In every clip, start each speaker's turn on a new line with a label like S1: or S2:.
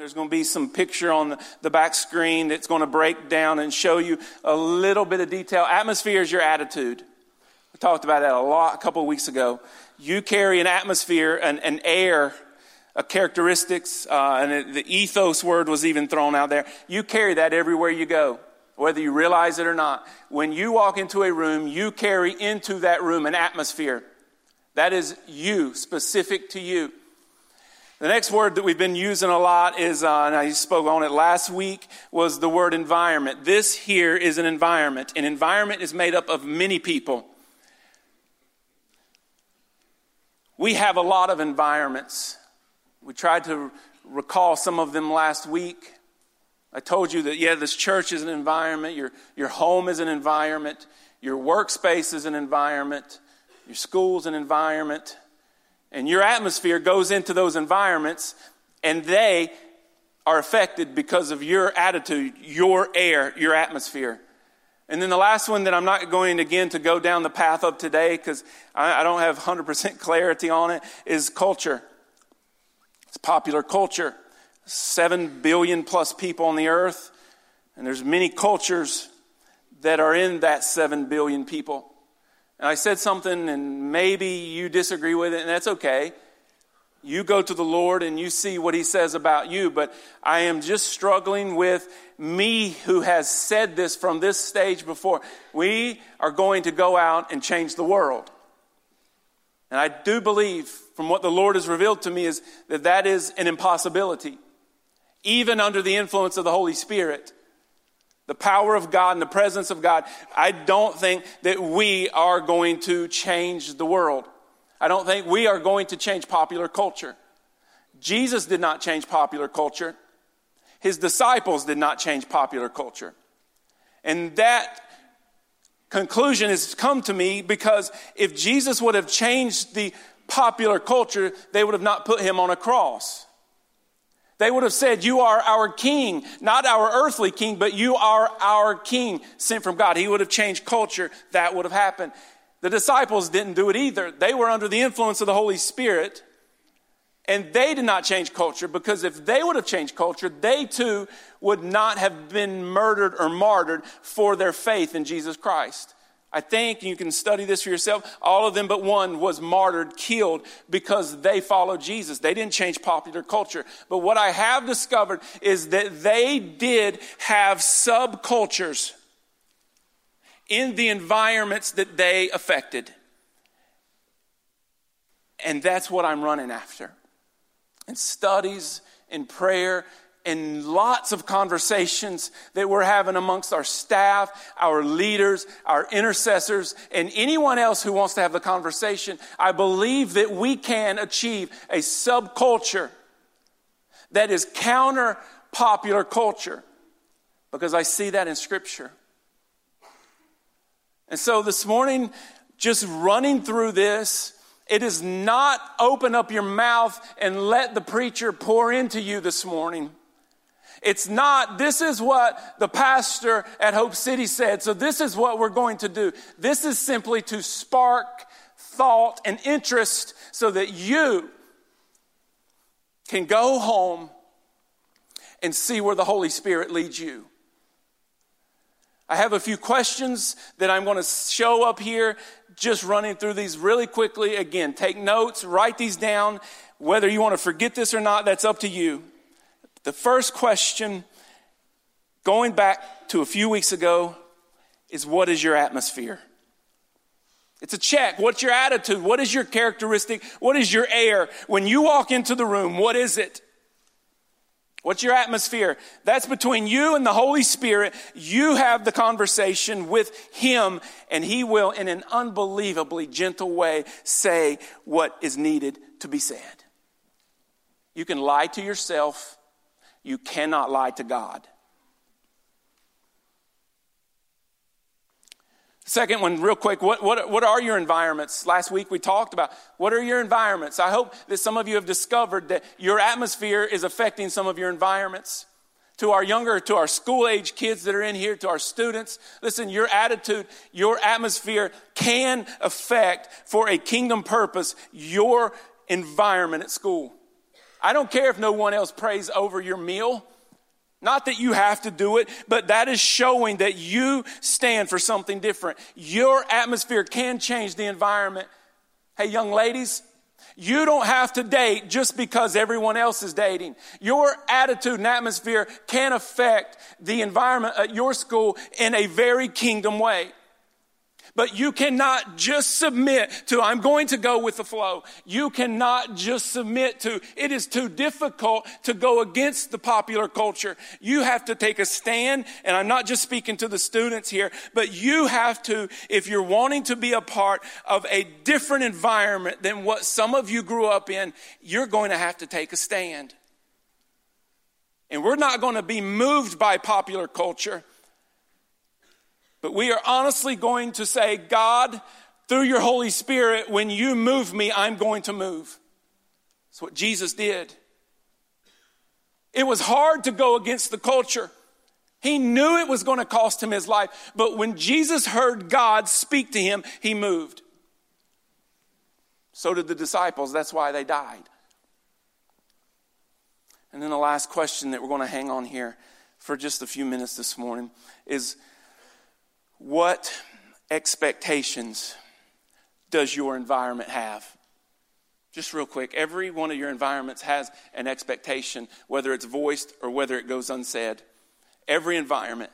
S1: There's going to be some picture on the, back screen that's going to break down and show you a little bit of detail. Atmosphere is your attitude. We talked about that a lot a couple of weeks ago. You carry an atmosphere, an, an air, a characteristics, uh, and it, the ethos word was even thrown out there. You carry that everywhere you go, whether you realize it or not. When you walk into a room, you carry into that room an atmosphere. That is you, specific to you. The next word that we've been using a lot is, uh, and I spoke on it last week, was the word environment. This here is an environment. An environment is made up of many people. We have a lot of environments. We tried to recall some of them last week. I told you that, yeah, this church is an environment, your, your home is an environment, your workspace is an environment, your school's an environment. And your atmosphere goes into those environments, and they are affected because of your attitude, your air, your atmosphere. And then the last one that I'm not going again to go down the path of today because I, don't have 100% clarity on it is culture. It's popular culture. Seven billion plus people on the earth, and there's many cultures that are in that seven billion people. And I said something, and maybe you disagree with it, and that's okay. You go to the Lord and you see what He says about you, but I am just struggling with me who has said this from this stage before. We are going to go out and change the world. And I do believe, from what the Lord has revealed to me, is that that is an impossibility, even under the influence of the Holy Spirit the power of God and the presence of God, I don't think that we are going to change the world. I don't think we are going to change popular culture. Jesus did not change popular culture. His disciples did not change popular culture. And that conclusion has come to me because if Jesus would have changed the popular culture, they would have not put him on a cross. They would have said, You are our king, not our earthly king, but you are our king sent from God. He would have changed culture. That would have happened. The disciples didn't do it either. They were under the influence of the Holy Spirit, and they did not change culture because if they would have changed culture, they too would not have been murdered or martyred for their faith in Jesus Christ. I think you can study this for yourself. All of them but one was martyred, killed because they followed Jesus. They didn't change popular culture. But what I have discovered is that they did have subcultures in the environments that they affected. And that's what I'm running after. And studies and prayer and lots of conversations that we're having amongst our staff, our leaders, our intercessors, and anyone else who wants to have the conversation, I believe that we can achieve a subculture that is counter popular culture because I see that in Scripture. And so this morning, just running through this, it is not open up your mouth and let the preacher pour into you this morning. It's not, this is what the pastor at Hope City said, so this is what we're going to do. This is simply to spark thought and interest so that you can go home and see where the Holy Spirit leads you. I have a few questions that I'm going to show up here, just running through these really quickly. Again, take notes, write these down. Whether you want to forget this or not, that's up to you. The first question, going back to a few weeks ago, is what is your atmosphere? It's a check. What's your attitude? What is your characteristic? What is your air? When you walk into the room, what is it? What's your atmosphere? That's between you and the Holy Spirit. You have the conversation with Him, and He will, in an unbelievably gentle way, say what is needed to be said. You can lie to yourself you cannot lie to God. Second one, real quick, what, what, what are your environments? Last week we talked about what are your environments? I hope that some of you have discovered that your atmosphere is affecting some of your environments. To our younger, to our school age kids that are in here, to our students, listen, your attitude, your atmosphere can affect for a kingdom purpose your environment at school. I don't care if no one else prays over your meal. Not that you have to do it, but that is showing that you stand for something different. Your atmosphere can change the environment. Hey, young ladies, you don't have to date just because everyone else is dating. Your attitude and atmosphere can affect the environment at your school in a very kingdom way. But you cannot just submit to, I'm going to go with the flow. You cannot just submit to, it is too difficult to go against the popular culture. You have to take a stand, and I'm not just speaking to the students here, but you have to, if you're wanting to be a part of a different environment than what some of you grew up in, you're going to have to take a stand. And we're not going to be moved by popular culture. But we are honestly going to say, God, through your Holy Spirit, when you move me, I'm going to move. That's what Jesus did. It was hard to go against the culture. He knew it was going to cost him his life, but when Jesus heard God speak to him, he moved. So did the disciples. That's why they died. And then the last question that we're going to hang on here for just a few minutes this morning is what expectations does your environment have? Just real quick, every one of your environments has an expectation, whether it's voiced or whether it goes unsaid. Every environment,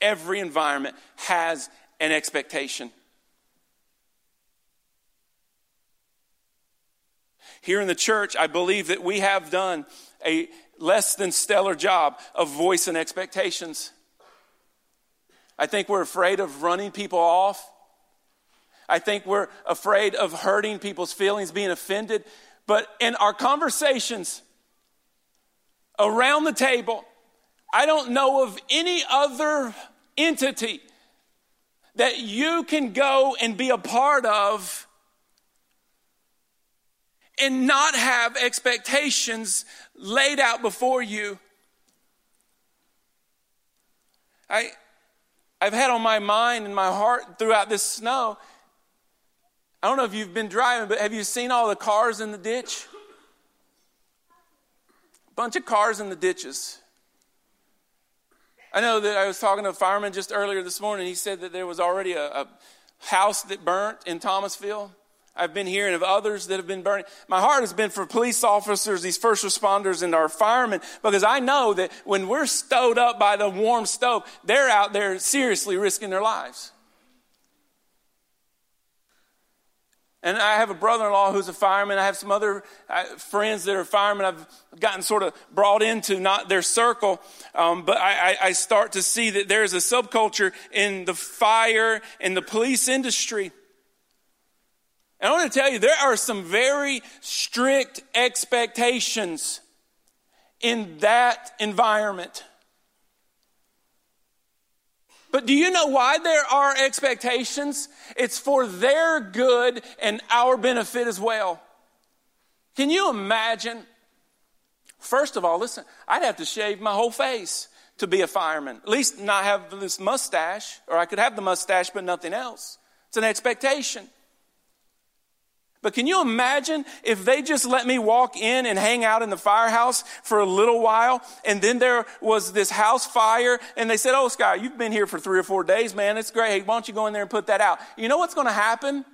S1: every environment has an expectation. Here in the church, I believe that we have done a less than stellar job of voicing expectations. I think we're afraid of running people off. I think we're afraid of hurting people's feelings, being offended. But in our conversations around the table, I don't know of any other entity that you can go and be a part of and not have expectations laid out before you. I, I've had on my mind and my heart throughout this snow. I don't know if you've been driving, but have you seen all the cars in the ditch? A bunch of cars in the ditches. I know that I was talking to a fireman just earlier this morning. He said that there was already a, a house that burnt in Thomasville. I've been hearing of others that have been burning. My heart has been for police officers, these first responders, and our firemen, because I know that when we're stowed up by the warm stove, they're out there seriously risking their lives. And I have a brother in law who's a fireman. I have some other uh, friends that are firemen. I've gotten sort of brought into not their circle, um, but I, I start to see that there's a subculture in the fire and the police industry and I want to tell you, there are some very strict expectations in that environment. But do you know why there are expectations? It's for their good and our benefit as well. Can you imagine? First of all, listen, I'd have to shave my whole face to be a fireman. At least not have this mustache, or I could have the mustache but nothing else. It's an expectation. But can you imagine if they just let me walk in and hang out in the firehouse for a little while and then there was this house fire and they said, Oh, Scott, you've been here for three or four days, man. It's great. Hey, why don't you go in there and put that out? You know what's going to happen?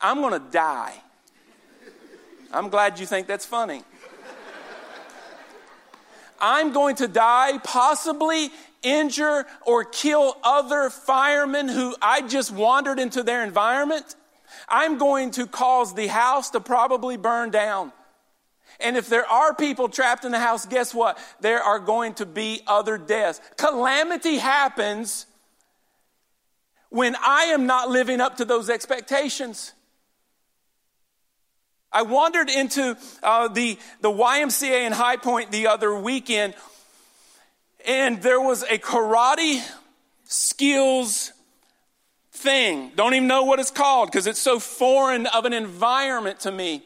S1: I'm going to die. I'm glad you think that's funny. I'm going to die, possibly injure or kill other firemen who I just wandered into their environment. I'm going to cause the house to probably burn down. And if there are people trapped in the house, guess what? There are going to be other deaths. Calamity happens when I am not living up to those expectations. I wandered into uh, the, the YMCA in High Point the other weekend, and there was a karate skills thing. Don't even know what it's called because it's so foreign of an environment to me.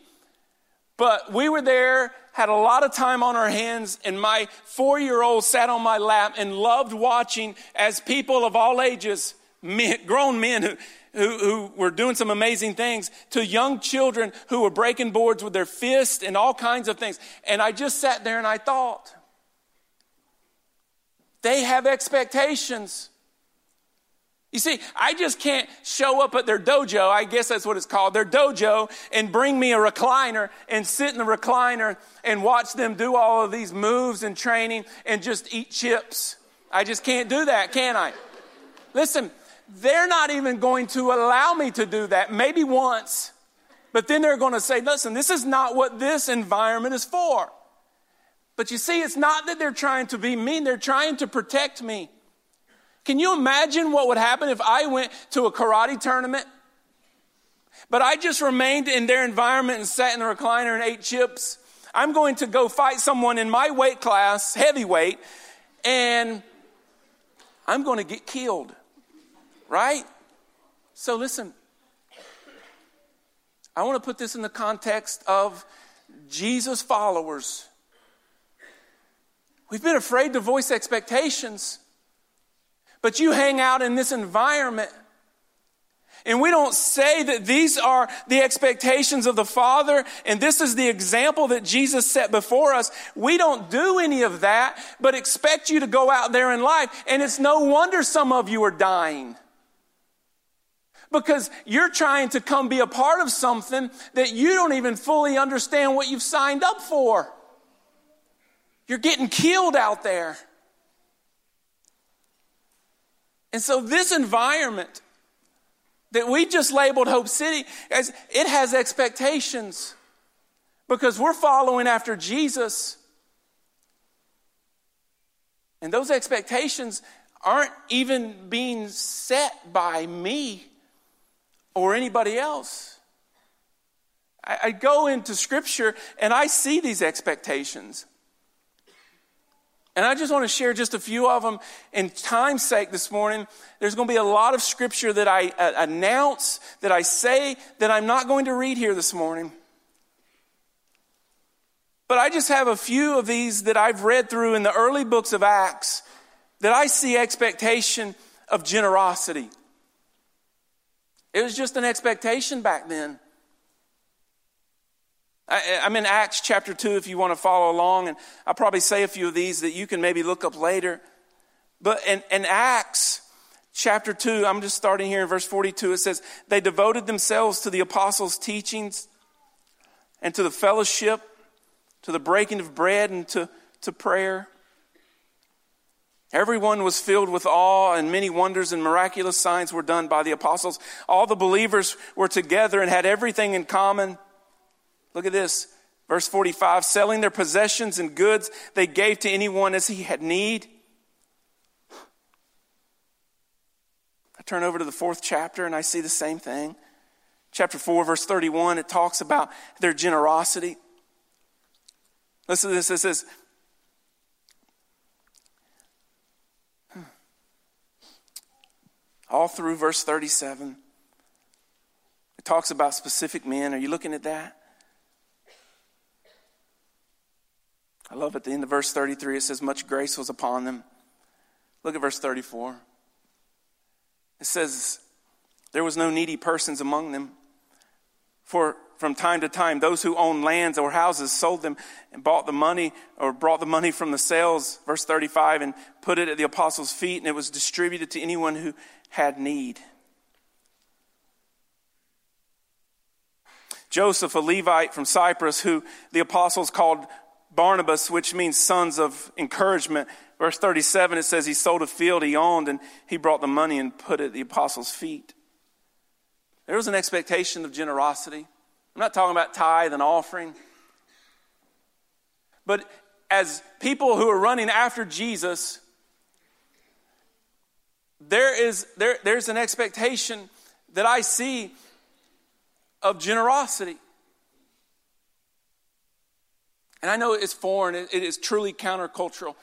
S1: But we were there, had a lot of time on our hands, and my four year old sat on my lap and loved watching as people of all ages men, grown men who, who, who were doing some amazing things to young children who were breaking boards with their fists and all kinds of things. And I just sat there and I thought, they have expectations. You see, I just can't show up at their dojo, I guess that's what it's called, their dojo, and bring me a recliner and sit in the recliner and watch them do all of these moves and training and just eat chips. I just can't do that, can I? Listen, they're not even going to allow me to do that, maybe once. But then they're going to say, listen, this is not what this environment is for. But you see, it's not that they're trying to be mean, they're trying to protect me. Can you imagine what would happen if I went to a karate tournament, but I just remained in their environment and sat in the recliner and ate chips? I'm going to go fight someone in my weight class, heavyweight, and I'm going to get killed. Right? So listen, I want to put this in the context of Jesus followers. We've been afraid to voice expectations. But you hang out in this environment. And we don't say that these are the expectations of the Father and this is the example that Jesus set before us. We don't do any of that, but expect you to go out there in life. And it's no wonder some of you are dying. Because you're trying to come be a part of something that you don't even fully understand what you've signed up for. You're getting killed out there. And so, this environment that we just labeled Hope City, as it has expectations because we're following after Jesus. And those expectations aren't even being set by me or anybody else. I, I go into Scripture and I see these expectations. And I just want to share just a few of them in time's sake this morning. There's going to be a lot of scripture that I uh, announce, that I say, that I'm not going to read here this morning. But I just have a few of these that I've read through in the early books of Acts that I see expectation of generosity. It was just an expectation back then. I, am in Acts chapter 2 if you want to follow along, and I'll probably say a few of these that you can maybe look up later. But in, in Acts chapter 2, I'm just starting here in verse 42, it says, They devoted themselves to the apostles' teachings and to the fellowship, to the breaking of bread, and to, to prayer. Everyone was filled with awe, and many wonders and miraculous signs were done by the apostles. All the believers were together and had everything in common. Look at this. Verse 45 selling their possessions and goods they gave to anyone as he had need. I turn over to the fourth chapter and I see the same thing. Chapter 4, verse 31, it talks about their generosity. Listen to this. It says, all through verse 37, it talks about specific men. Are you looking at that? I love at the end of verse 33, it says, Much grace was upon them. Look at verse 34. It says, There was no needy persons among them. For from time to time, those who owned lands or houses sold them and bought the money or brought the money from the sales, verse 35, and put it at the apostles' feet, and it was distributed to anyone who had need. Joseph, a Levite from Cyprus, who the apostles called Barnabas, which means sons of encouragement. Verse 37, it says he sold a field he owned and he brought the money and put it at the apostles' feet. There was an expectation of generosity. I'm not talking about tithe and offering. But as people who are running after Jesus, there is there, there's an expectation that I see of generosity. And I know it's foreign, it is truly countercultural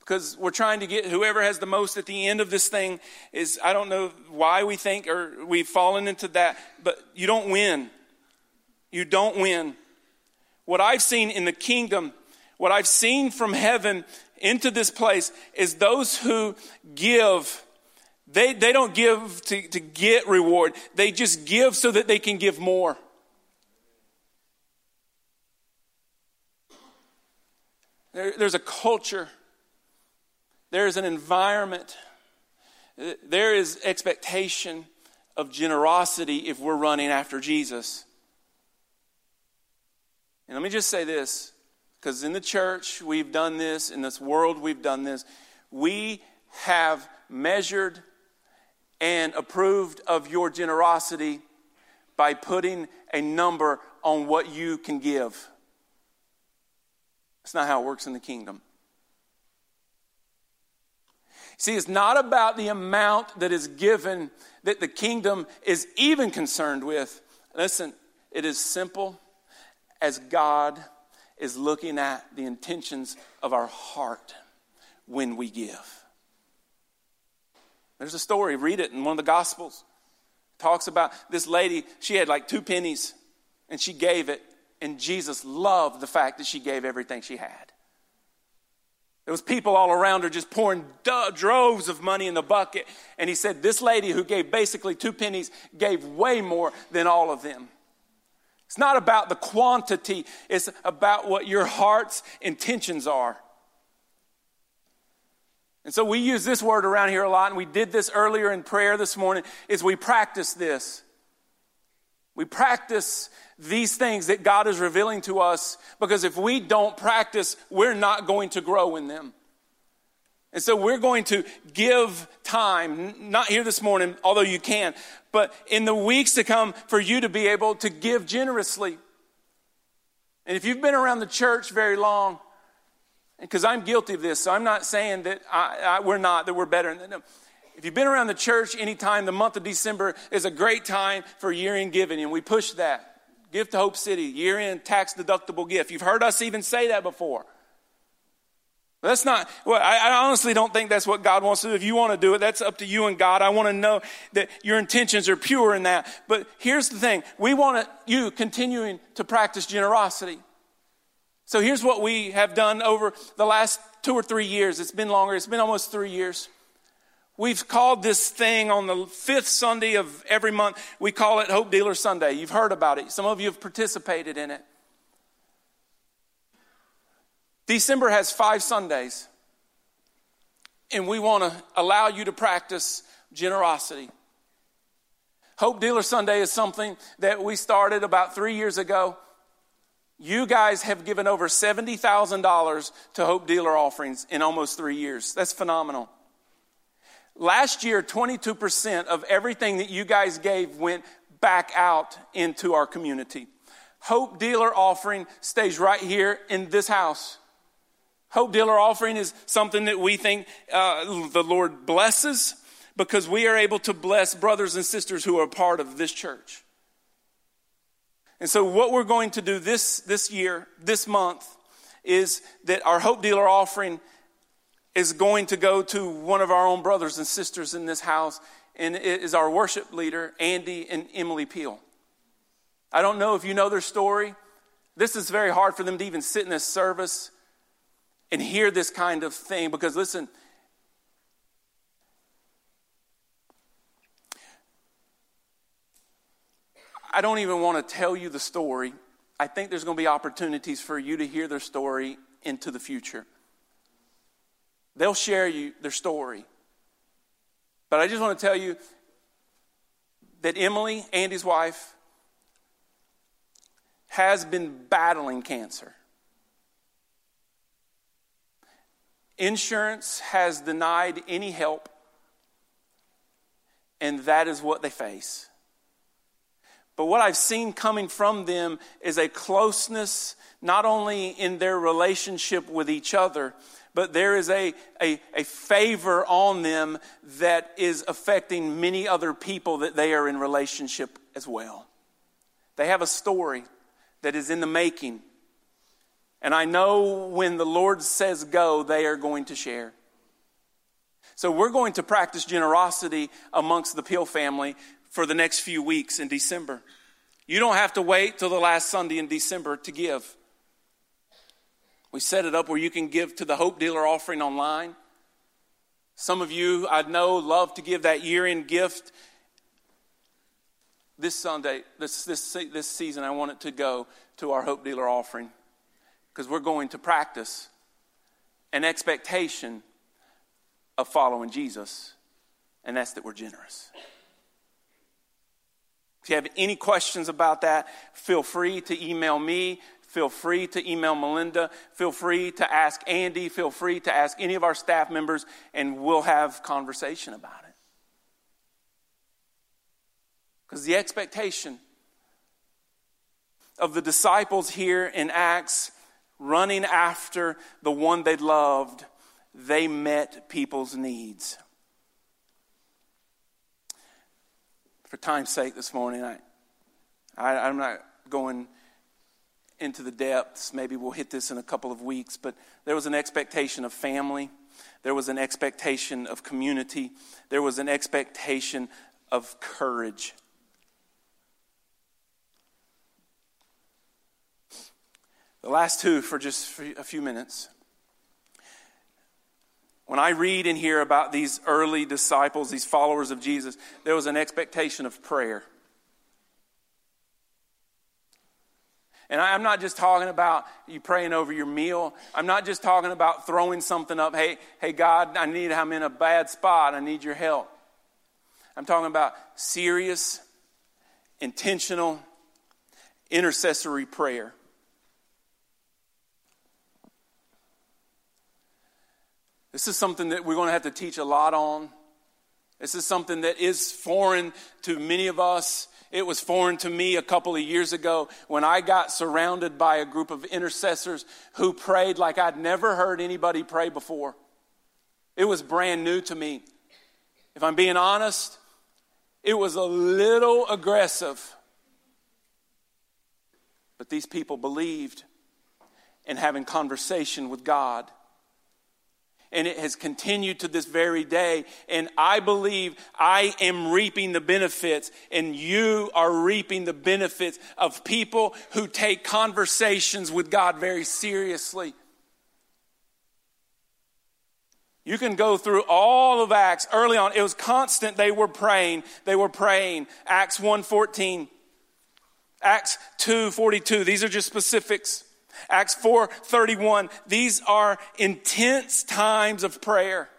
S1: because we're trying to get whoever has the most at the end of this thing is I don't know why we think or we've fallen into that, but you don't win. You don't win. What I've seen in the kingdom, what I've seen from heaven into this place is those who give They, they don't give to, to get reward, they just give so that they can give more. There, there's a culture, there's an environment, there is expectation of generosity if we're running after Jesus. And let me just say this because in the church we've done this, in this world we've done this. We have measured and approved of your generosity by putting a number on what you can give. That's not how it works in the kingdom. See, it's not about the amount that is given that the kingdom is even concerned with. Listen, it is simple as God is looking at the intentions of our heart when we give. There's a story, read it in one of the Gospels. It talks about this lady, she had like two pennies and she gave it, and Jesus loved the fact that she gave everything she had. There was people all around her just pouring droves of money in the bucket. And he said, This lady who gave basically two pennies gave way more than all of them. It's not about the quantity, it's about what your heart's intentions are. And so we use this word around here a lot, and we did this earlier in prayer this morning, is we practice this. We practice these things that God is revealing to us because if we don't practice, we're not going to grow in them. And so we're going to give time, not here this morning, although you can, but in the weeks to come for you to be able to give generously. And if you've been around the church very long, because I'm guilty of this, so I'm not saying that I, I, we're not, that we're better. Than them. No. If you've been around the church anytime, the month of December is a great time for year end giving, and we push that. Give to Hope City, year end tax deductible gift. You've heard us even say that before. That's not, well, I, I, honestly don't think that's what God wants to do. If you want to do it, that's up to you and God. I want to know that your intentions are pure in that. But here's the thing we want you continuing to practice generosity. So here's what we have done over the last two or three years. It's been longer, it's been almost three years. We've called this thing on the fifth Sunday of every month, we call it Hope Dealer Sunday. You've heard about it, some of you have participated in it. December has five Sundays, and we want to allow you to practice generosity. Hope Dealer Sunday is something that we started about three years ago you guys have given over $70,000 to Hope Dealer offerings in almost three years. That's phenomenal. Last year, 22% of everything that you guys gave went back out into our community. Hope Dealer offering stays right here in this house. Hope Dealer offering is something that we think uh, the Lord blesses because we are able to bless brothers and sisters who are part of this church. And so, what we're going to do this, this year, this month, is that our Hope Dealer offering is going to go to one of our own brothers and sisters in this house, and it is our worship leader, Andy and Emily Peel. I don't know if you know their story. This is very hard for them to even sit in this service and hear this kind of thing because, listen, I don't even want to tell you the story. I think there's going to be opportunities for you to hear their story into the future. They'll share you their story. But I just want to tell you that Emily, Andy's wife, has been battling cancer. Insurance has denied any help, and that is what they face. But what I've seen coming from them is a closeness, not only in their relationship with each other, but there is a, a, a, favor on them that is affecting many other people that they are in relationship as well. They have a story that is in the making. And I know when the Lord says go, they are going to share. So we're going to practice generosity amongst the Peel family for the next few weeks in December. You don't have to wait till the last Sunday in December to give. We set it up where you can give to the Hope Dealer offering online. Some of you I know love to give that year end gift. This Sunday, this, this, this season, I want it to go to our Hope Dealer offering because we're going to practice an expectation of following Jesus, and that's that we're generous. If you have any questions about that, feel free to email me. Feel free to email Melinda. Feel free to ask Andy. Feel free to ask any of our staff members, and we'll have conversation about it. Because the expectation of the disciples here in Acts running after the one they loved, they met people's needs. For time's sake this morning, I, I, I'm not going into the depths. Maybe we'll hit this in a couple of weeks, but there was an expectation of family. There was an expectation of community. There was an expectation of courage. The last two for just a few minutes. When I read and hear about these early disciples, these followers of Jesus, there was an expectation of prayer. And I'm not just talking about you praying over your meal. I'm not just talking about throwing something up. Hey, hey, God, I need, I'm in a bad spot. I need your help. I'm talking about serious, intentional, intercessory prayer. This is something that we're going to have to teach a lot on. This is something that is foreign to many of us. It was foreign to me a couple of years ago when I got surrounded by a group of intercessors who prayed like I'd never heard anybody pray before. It was brand new to me. If I'm being honest, it was a little aggressive. But these people believed in having conversation with God and it has continued to this very day. And I believe I am reaping the benefits, and you are reaping the benefits of people who take conversations with God very seriously. You can go through all of Acts early on. It was constant. They were praying. They were praying. Acts 1:14. Acts 2:42. These are just specifics. Acts 4:31. These are intense times of prayer.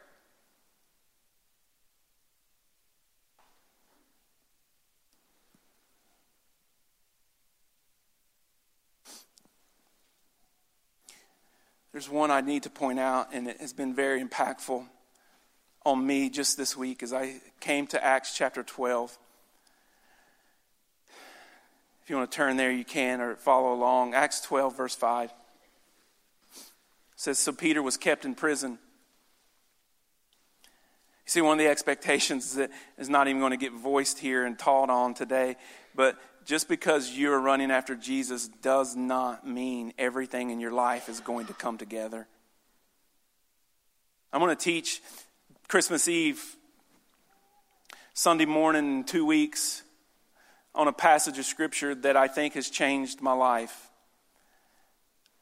S1: There's one I need to point out, and it has been very impactful on me just this week as I came to Acts chapter 12. If you want to turn there, you can, or follow along. Acts 12, verse 5 says, So Peter was kept in prison. You see, one of the expectations that is not even going to get voiced here and taught on today, but just because you're running after Jesus does not mean everything in your life is going to come together. I'm going to teach Christmas Eve, Sunday morning in two weeks on a passage of scripture that I think has changed my life.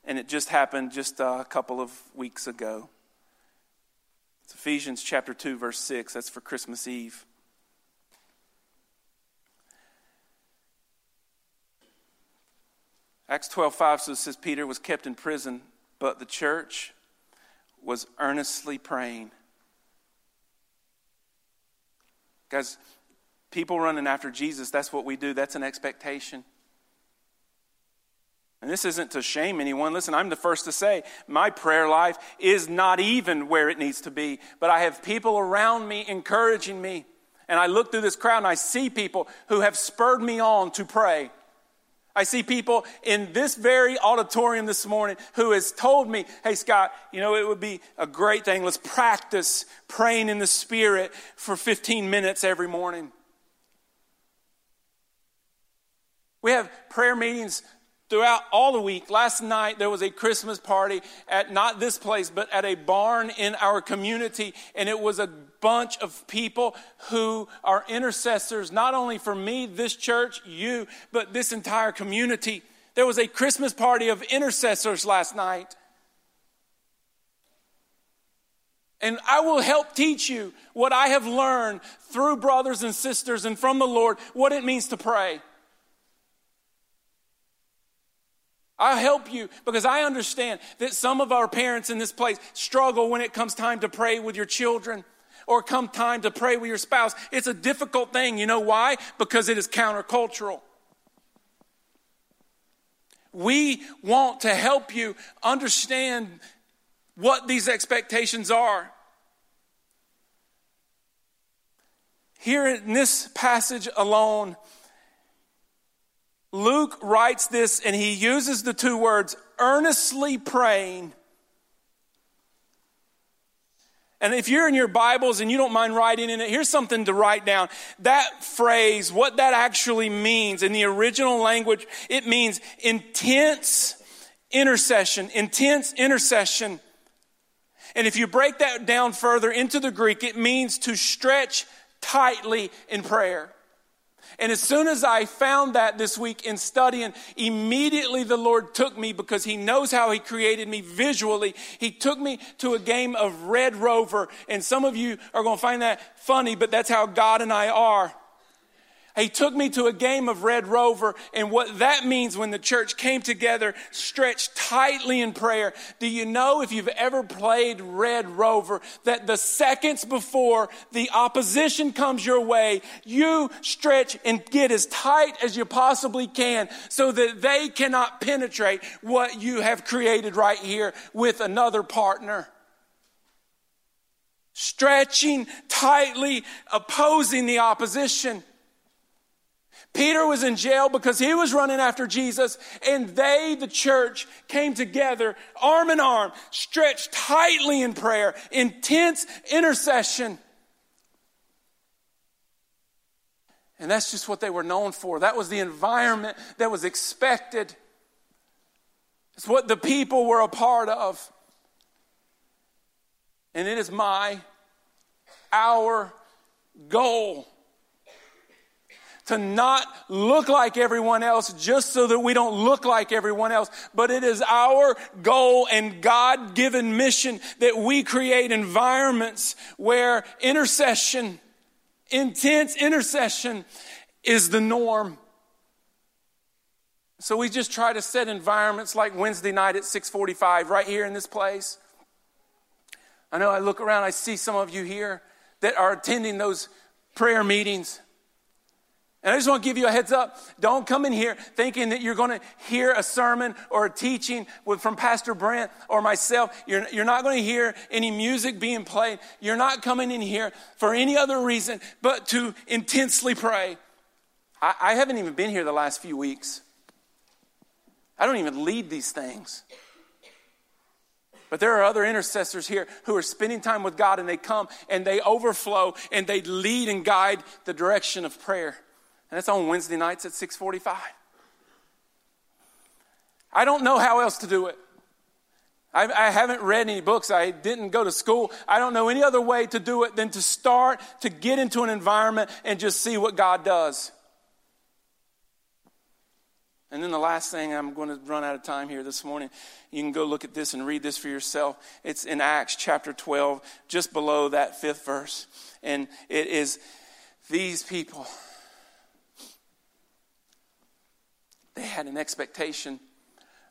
S1: And it just happened just a couple of weeks ago. It's Ephesians chapter 2 verse 6. That's for Christmas Eve. Acts 12:5 so says Peter was kept in prison, but the church was earnestly praying. Guys, People running after Jesus, that's what we do. That's an expectation. And this isn't to shame anyone. Listen, I'm the first to say my prayer life is not even where it needs to be, but I have people around me encouraging me. And I look through this crowd and I see people who have spurred me on to pray. I see people in this very auditorium this morning who has told me, hey, Scott, you know, it would be a great thing. Let's practice praying in the Spirit for 15 minutes every morning. We have prayer meetings throughout all the week. Last night there was a Christmas party at not this place, but at a barn in our community. And it was a bunch of people who are intercessors, not only for me, this church, you, but this entire community. There was a Christmas party of intercessors last night. And I will help teach you what I have learned through brothers and sisters and from the Lord, what it means to pray. I'll help you because I understand that some of our parents in this place struggle when it comes time to pray with your children or come time to pray with your spouse. It's a difficult thing. You know why? Because it is countercultural. We want to help you understand what these expectations are. Here in this passage alone, Luke writes this and he uses the two words earnestly praying. And if you're in your Bibles and you don't mind writing in it, here's something to write down. That phrase, what that actually means in the original language, it means intense intercession, intense intercession. And if you break that down further into the Greek, it means to stretch tightly in prayer. And as soon as I found that this week in studying, immediately the Lord took me because He knows how He created me visually. He took me to a game of Red Rover. And some of you are going to find that funny, but that's how God and I are. He took me to a game of Red Rover, and what that means when the church came together, stretched tightly in prayer. Do you know if you've ever played Red Rover that the seconds before the opposition comes your way, you stretch and get as tight as you possibly can so that they cannot penetrate what you have created right here with another partner? Stretching tightly, opposing the opposition. Peter was in jail because he was running after Jesus, and they, the church, came together arm in arm, stretched tightly in prayer, intense intercession. And that's just what they were known for. That was the environment that was expected. It's what the people were a part of. And it is my, our goal to not look like everyone else just so that we don't look like everyone else. But it is our goal and God given mission that we create environments where intercession, intense intercession is the norm. So we just try to set environments like Wednesday night at 645 right here in this place. I know I look around, I see some of you here that are attending those prayer meetings. And I just want to give you a heads up. Don't come in here thinking that you're going to hear a sermon or a teaching with, from Pastor Brent or myself. You're, you're not going to hear any music being played. You're not coming in here for any other reason but to intensely pray. I, I haven't even been here the last few weeks. I don't even lead these things. But there are other intercessors here who are spending time with God and they come and they overflow and they lead and guide the direction of prayer and it's on Wednesday nights at 6:45. I don't know how else to do it. I, I, haven't read any books. I didn't go to school. I don't know any other way to do it than to start to get into an environment and just see what God does. And then the last thing, I'm going to run out of time here this morning. You can go look at this and read this for yourself. It's in Acts chapter 12, just below that fifth verse. And it is these people They had an expectation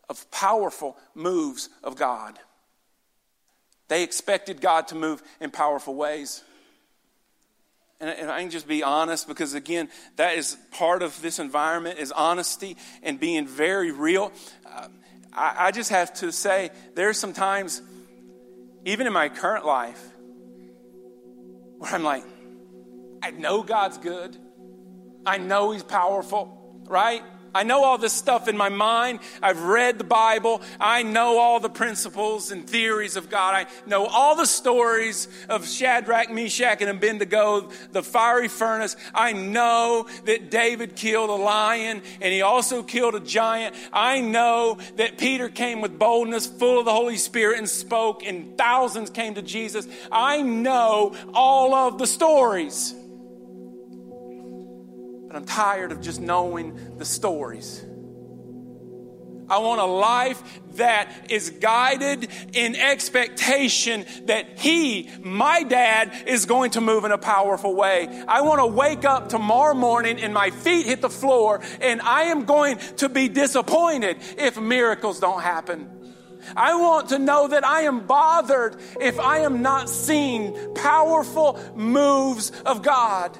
S1: of powerful moves of God. They expected God to move in powerful ways. And, I can just be honest because, again, that is part of this environment is honesty and being very real. Uh, I, I just have to say, there's some times, even in my current life, where I'm like, I know God's good. I know He's powerful, right? I know all this stuff in my mind. I've read the Bible. I know all the principles and theories of God. I know all the stories of Shadrach, Meshach, and Abednego, the fiery furnace. I know that David killed a lion and he also killed a giant. I know that Peter came with boldness, full of the Holy Spirit, and spoke, and thousands came to Jesus. I know all of the stories. I'm tired of just knowing the stories. I want a life that is guided in expectation that He, my dad, is going to move in a powerful way. I want to wake up tomorrow morning and my feet hit the floor and I am going to be disappointed if miracles don't happen. I want to know that I am bothered if I am not seeing powerful moves of God.